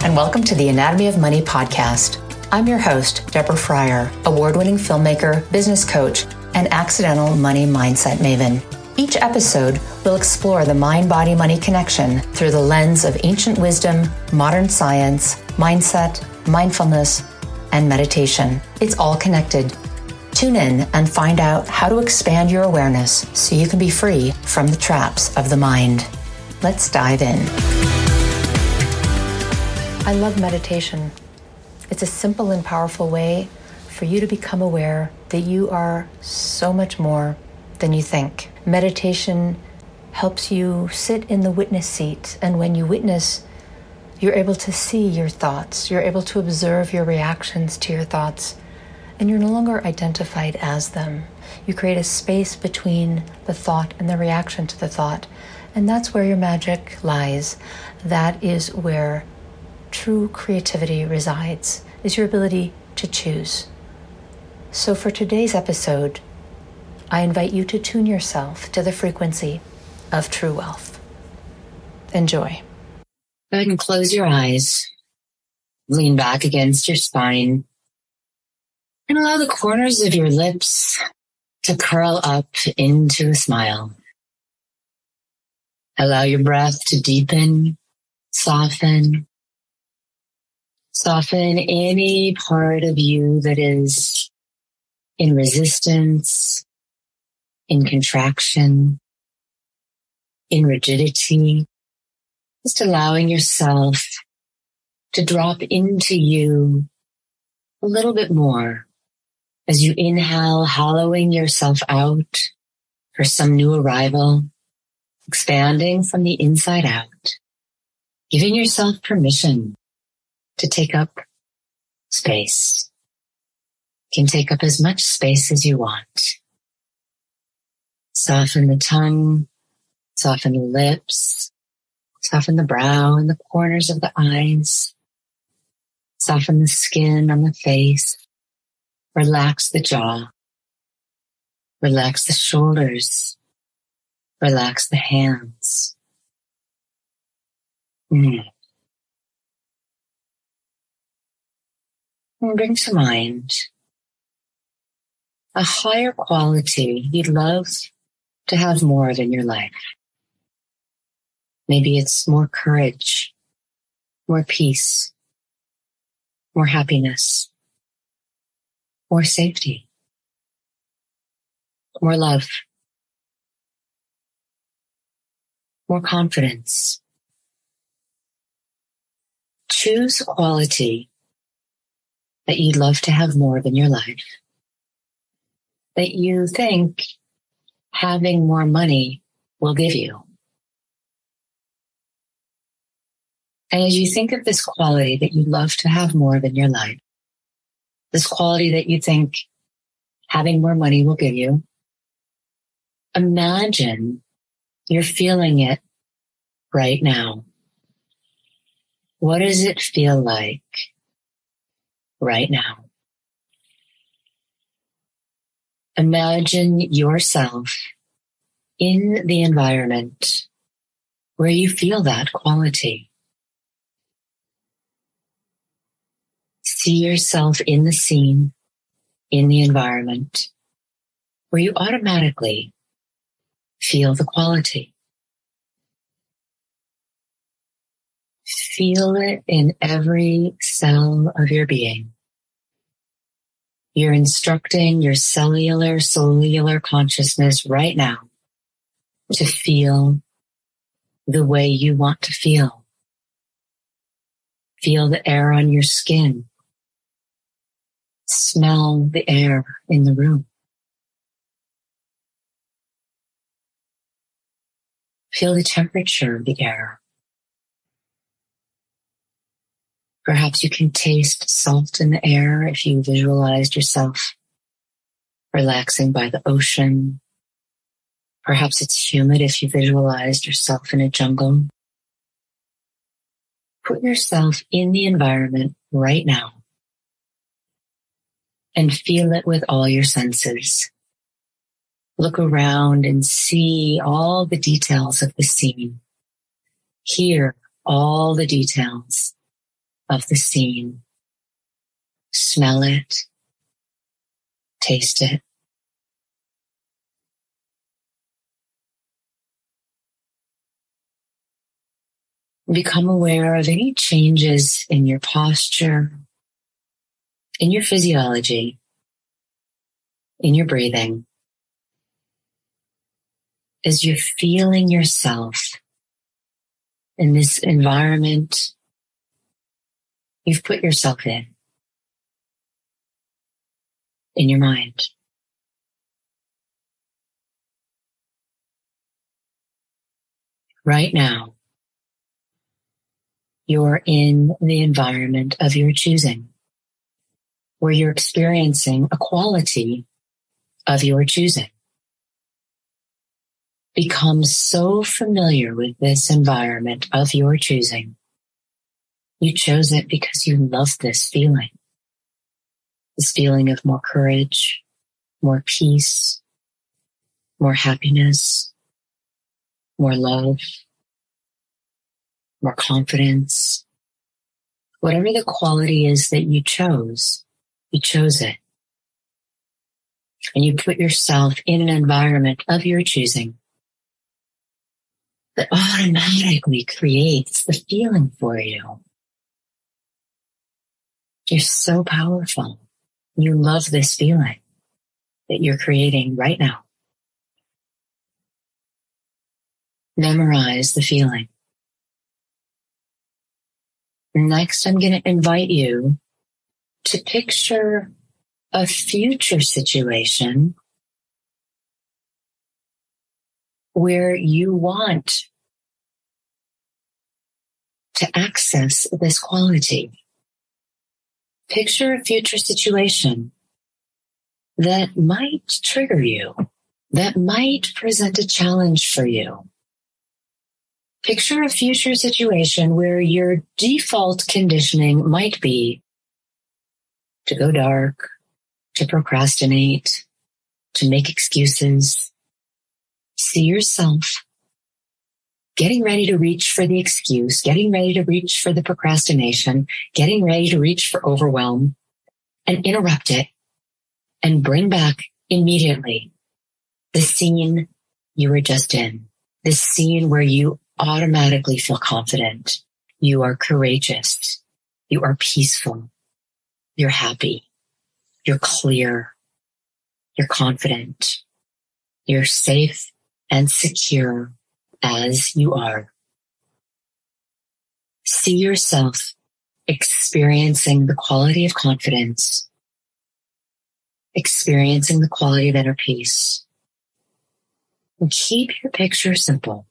And welcome to the Anatomy of Money podcast. I'm your host, Deborah Fryer, award winning filmmaker, business coach, and accidental money mindset maven. Each episode will explore the mind body money connection through the lens of ancient wisdom, modern science, mindset, mindfulness, and meditation. It's all connected. Tune in and find out how to expand your awareness so you can be free from the traps of the mind. Let's dive in. I love meditation. It's a simple and powerful way for you to become aware that you are so much more than you think. Meditation helps you sit in the witness seat, and when you witness, you're able to see your thoughts, you're able to observe your reactions to your thoughts, and you're no longer identified as them. You create a space between the thought and the reaction to the thought, and that's where your magic lies. That is where true creativity resides, is your ability to choose. So for today's episode, I invite you to tune yourself to the frequency of true wealth. Enjoy. Go ahead and close your eyes. Lean back against your spine and allow the corners of your lips to curl up into a smile. Allow your breath to deepen, soften, soften any part of you that is in resistance, in contraction, in rigidity, just allowing yourself to drop into you a little bit more as you inhale, hollowing yourself out for some new arrival, expanding from the inside out, giving yourself permission to take up space. You can take up as much space as you want. Soften the tongue, soften the lips, soften the brow and the corners of the eyes, soften the skin on the face, relax the jaw, relax the shoulders, relax the hands. Mm. And bring to mind a higher quality you'd love to have more of in your life. Maybe it's more courage, more peace, more happiness, more safety, more love, more confidence. Choose a quality that you'd love to have more of in your life that you think having more money will give you. And as you think of this quality that you'd love to have more of in your life, this quality that you think having more money will give you, imagine you're feeling it right now. What does it feel like right now? Imagine yourself in the environment where you feel that quality. See yourself in the scene, in the environment where you automatically feel the quality. Feel it in every cell of your being. You're instructing your cellular, cellular consciousness right now to feel the way you want to feel. Feel the air on your skin. Smell the air in the room. Feel the temperature of the air. Perhaps you can taste salt in the air if you visualized yourself relaxing by the ocean. Perhaps it's humid if you visualized yourself in a jungle. Put yourself in the environment right now and feel it with all your senses. Look around and see all the details of the scene. Hear all the details of the scene. Smell it, taste it. Become aware of any changes in your posture, in your physiology, in your breathing. As you're feeling yourself in this environment you've put yourself in, in your mind. Right now, you're in the environment of your choosing, where you're experiencing a quality of your choosing. Become so familiar with this environment of your choosing. You chose it because you love this feeling. This feeling of more courage, more peace, more happiness, more love, more confidence. Whatever the quality is that you chose, you chose it. And you put yourself in an environment of your choosing that automatically creates the feeling for you. You're so powerful. You love this feeling that you're creating right now. Memorize the feeling. Next, I'm going to invite you to picture a future situation where you want to access this quality. Picture a future situation that might trigger you, that might present a challenge for you. Picture a future situation where your default conditioning might be to go dark, to procrastinate, to make excuses. See yourself getting ready to reach for the excuse, getting ready to reach for the procrastination, getting ready to reach for overwhelm and interrupt it and bring back immediately the scene you were just in, the scene where you automatically feel confident. You are courageous. You are peaceful. You're happy. You're clear. You're confident. You're safe and secure as you are. See yourself experiencing the quality of confidence, experiencing the quality of inner peace. And keep your picture simple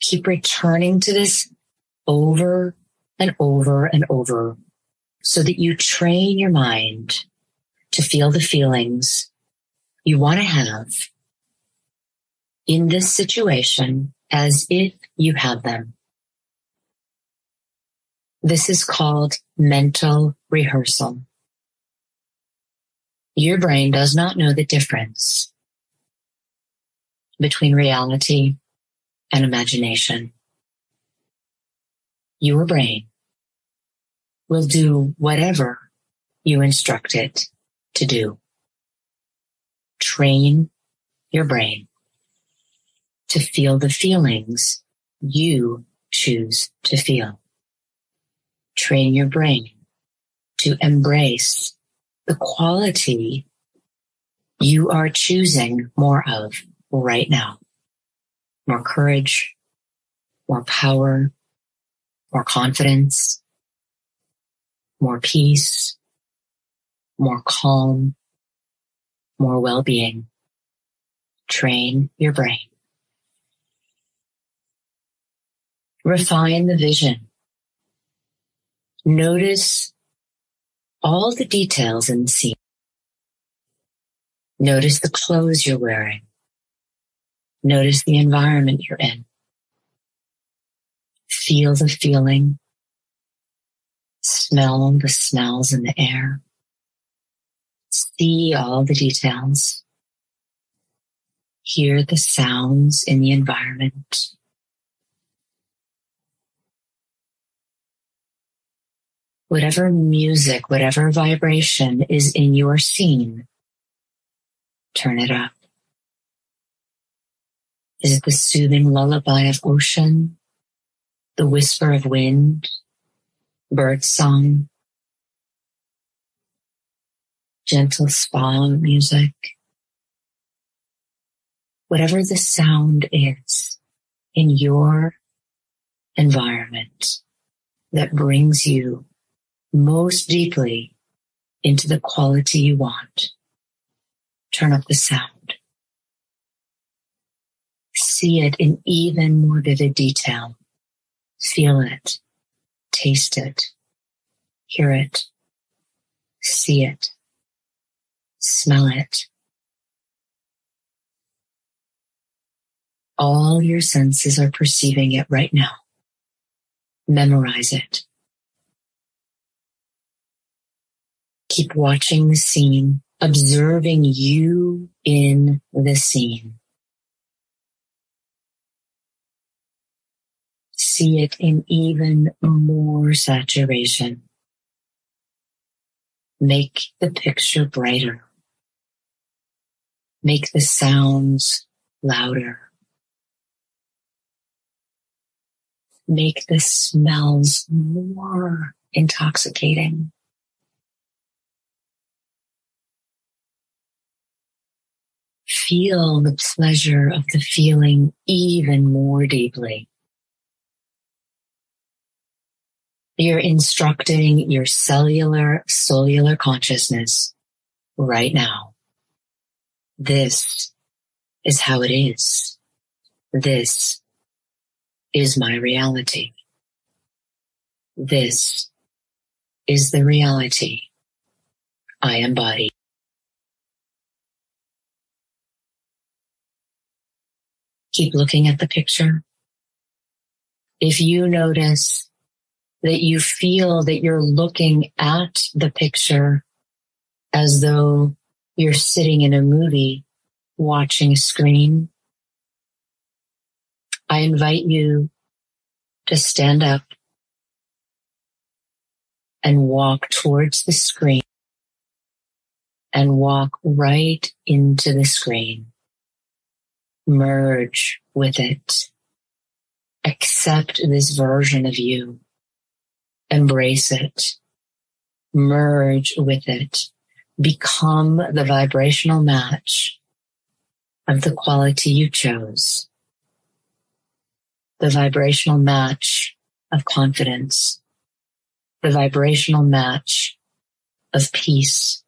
keep returning to this over and over and over so that you train your mind to feel the feelings you want to have in this situation as if you have them. This is called mental rehearsal. Your brain does not know the difference between reality and imagination. Your brain will do whatever you instruct it to do. Train your brain to feel the feelings you choose to feel. Train your brain to embrace the quality you are choosing more of right now more courage, more power, more confidence, more peace, more calm, more well-being. Train your brain. Refine the vision. Notice all the details in the scene. Notice the clothes you're wearing. Notice the environment you're in. Feel the feeling. Smell the smells in the air. See all the details. Hear the sounds in the environment. Whatever music, whatever vibration is in your scene, turn it up. Is it the soothing lullaby of ocean, the whisper of wind, bird song, gentle spa music? Whatever the sound is in your environment that brings you most deeply into the quality you want. Turn up the sound. See it in even more vivid detail. Feel it. Taste it. Hear it. See it. Smell it. All your senses are perceiving it right now. Memorize it. Keep watching the scene, observing you in the scene. See it in even more saturation. Make the picture brighter. Make the sounds louder. Make the smells more intoxicating. Feel the pleasure of the feeling even more deeply. You're instructing your cellular, cellular consciousness right now. This is how it is. This is my reality. This is the reality I embody. Keep looking at the picture. If you notice that you feel that you're looking at the picture as though you're sitting in a movie watching a screen, I invite you to stand up and walk towards the screen and walk right into the screen merge with it. Accept this version of you. Embrace it. Merge with it. Become the vibrational match of the quality you chose. The vibrational match of confidence. The vibrational match of peace.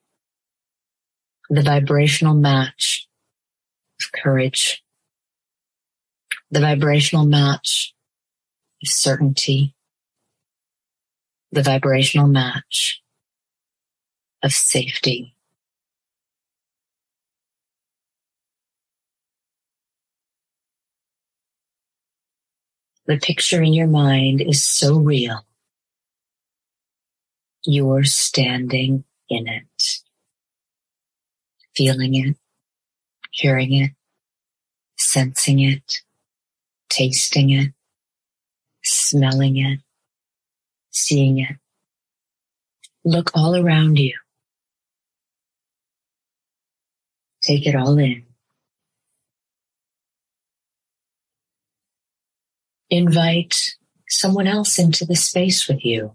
The vibrational match of courage the vibrational match of certainty, the vibrational match of safety. The picture in your mind is so real. You're standing in it, feeling it, hearing it, sensing it, tasting it, smelling it, seeing it. Look all around you. Take it all in. Invite someone else into the space with you.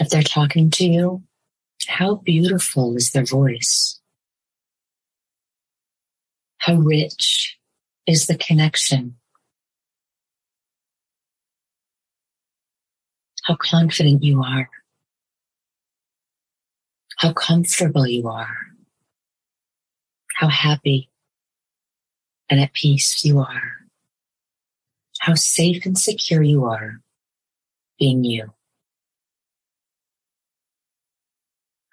If they're talking to you, how beautiful is their voice? How rich is the connection. How confident you are. How comfortable you are. How happy and at peace you are. How safe and secure you are being you.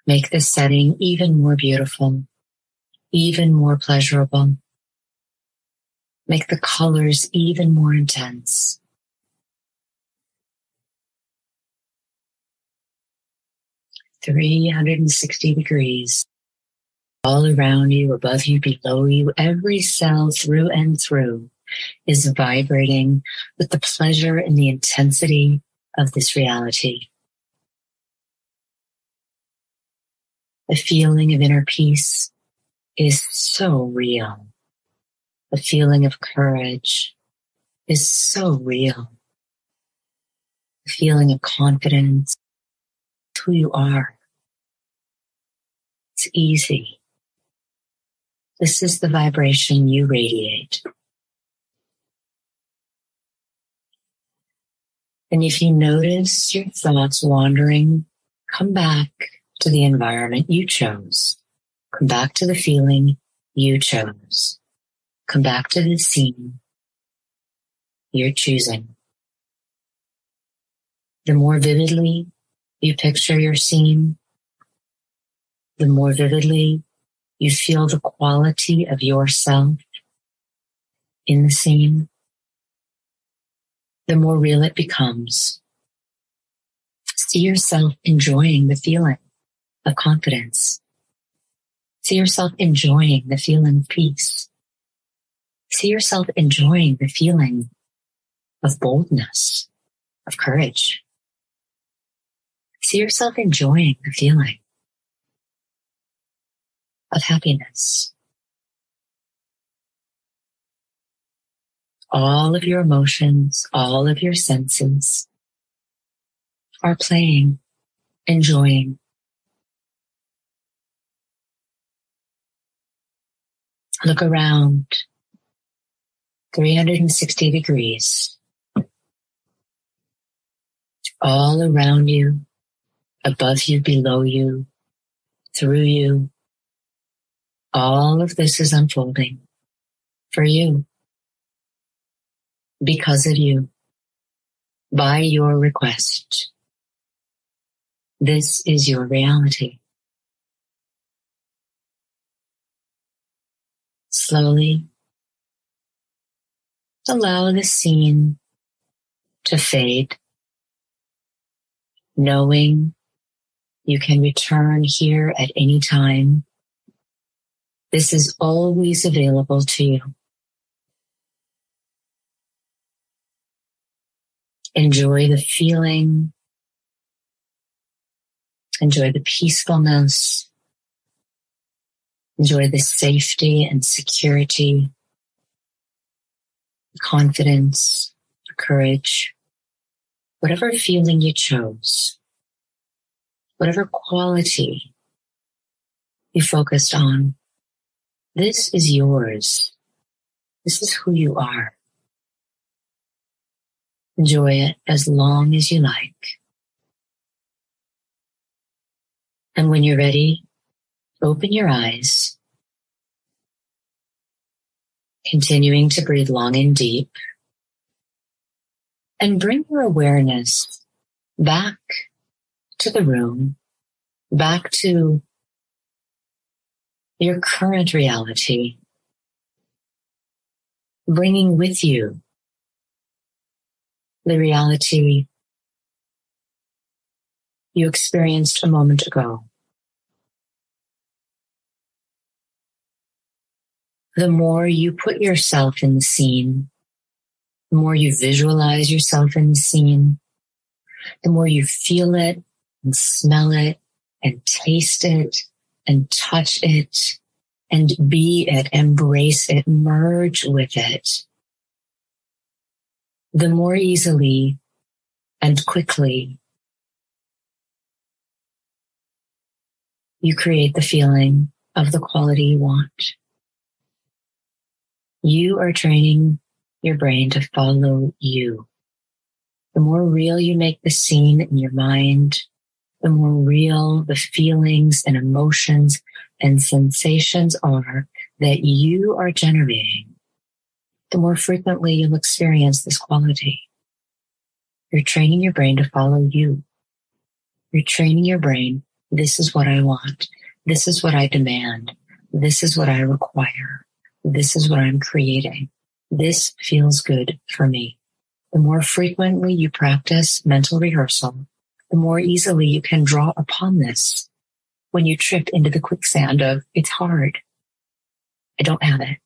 Make this setting even more beautiful, even more pleasurable Make the colors even more intense. Three hundred and sixty degrees all around you, above you, below you, every cell through and through is vibrating with the pleasure and the intensity of this reality. The feeling of inner peace is so real. The feeling of courage is so real. The feeling of confidence, who you are. It's easy. This is the vibration you radiate. And if you notice your thoughts wandering, come back to the environment you chose. Come back to the feeling you chose. Come back to the scene you're choosing. The more vividly you picture your scene, the more vividly you feel the quality of yourself in the scene the more real it becomes. See yourself enjoying the feeling of confidence. See yourself enjoying the feeling of peace. See yourself enjoying the feeling of boldness, of courage. See yourself enjoying the feeling of happiness. all of your emotions, all of your senses are playing, enjoying. Look around 360 degrees. All around you, above you, below you, through you. All of this is unfolding for you because of you, by your request. This is your reality. Slowly allow the scene to fade, knowing you can return here at any time. This is always available to you. Enjoy the feeling. Enjoy the peacefulness. Enjoy the safety and security, confidence, courage, whatever feeling you chose, whatever quality you focused on. This is yours. This is who you are. Enjoy it as long as you like. And when you're ready, open your eyes, continuing to breathe long and deep, and bring your awareness back to the room, back to your current reality, bringing with you the reality you experienced a moment ago. The more you put yourself in the scene, the more you visualize yourself in the scene, the more you feel it and smell it and taste it and touch it and be it, embrace it, merge with it the more easily and quickly you create the feeling of the quality you want. You are training your brain to follow you. The more real you make the scene in your mind, the more real the feelings and emotions and sensations are that you are generating the more frequently you'll experience this quality. You're training your brain to follow you. You're training your brain. This is what I want. This is what I demand. This is what I require. This is what I'm creating. This feels good for me. The more frequently you practice mental rehearsal, the more easily you can draw upon this when you trip into the quicksand of it's hard. I don't have it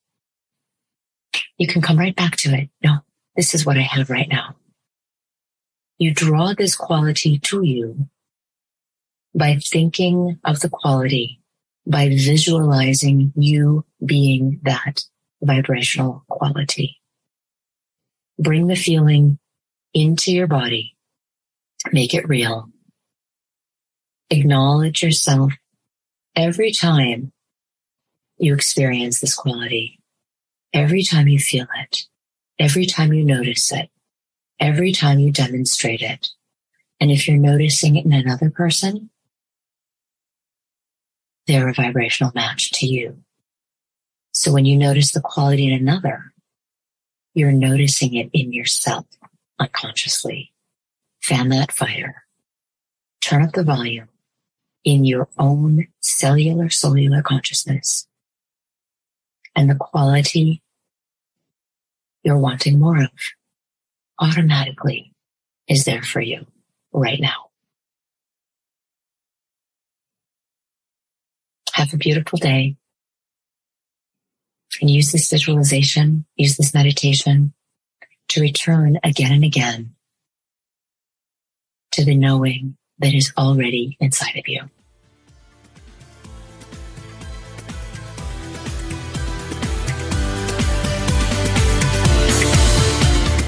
you can come right back to it. No, this is what I have right now. You draw this quality to you by thinking of the quality by visualizing you being that vibrational quality. Bring the feeling into your body. Make it real. Acknowledge yourself every time you experience this quality, every time you feel it, every time you notice it, every time you demonstrate it. And if you're noticing it in another person, they're a vibrational match to you. So when you notice the quality in another, you're noticing it in yourself unconsciously. Fan that fire. Turn up the volume in your own cellular, cellular consciousness and the quality you're wanting more of automatically is there for you right now. Have a beautiful day and use this visualization, use this meditation to return again and again to the knowing that is already inside of you.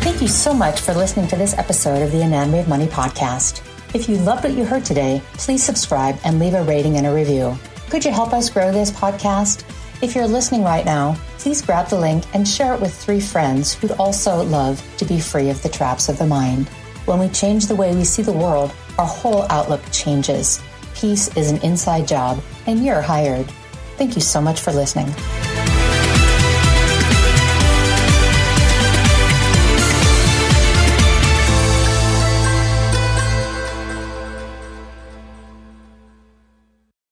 Thank you so much for listening to this episode of the Anatomy of Money podcast. If you loved what you heard today, please subscribe and leave a rating and a review. Could you help us grow this podcast? If you're listening right now, please grab the link and share it with three friends who'd also love to be free of the traps of the mind. When we change the way we see the world, our whole outlook changes. Peace is an inside job, and you're hired. Thank you so much for listening.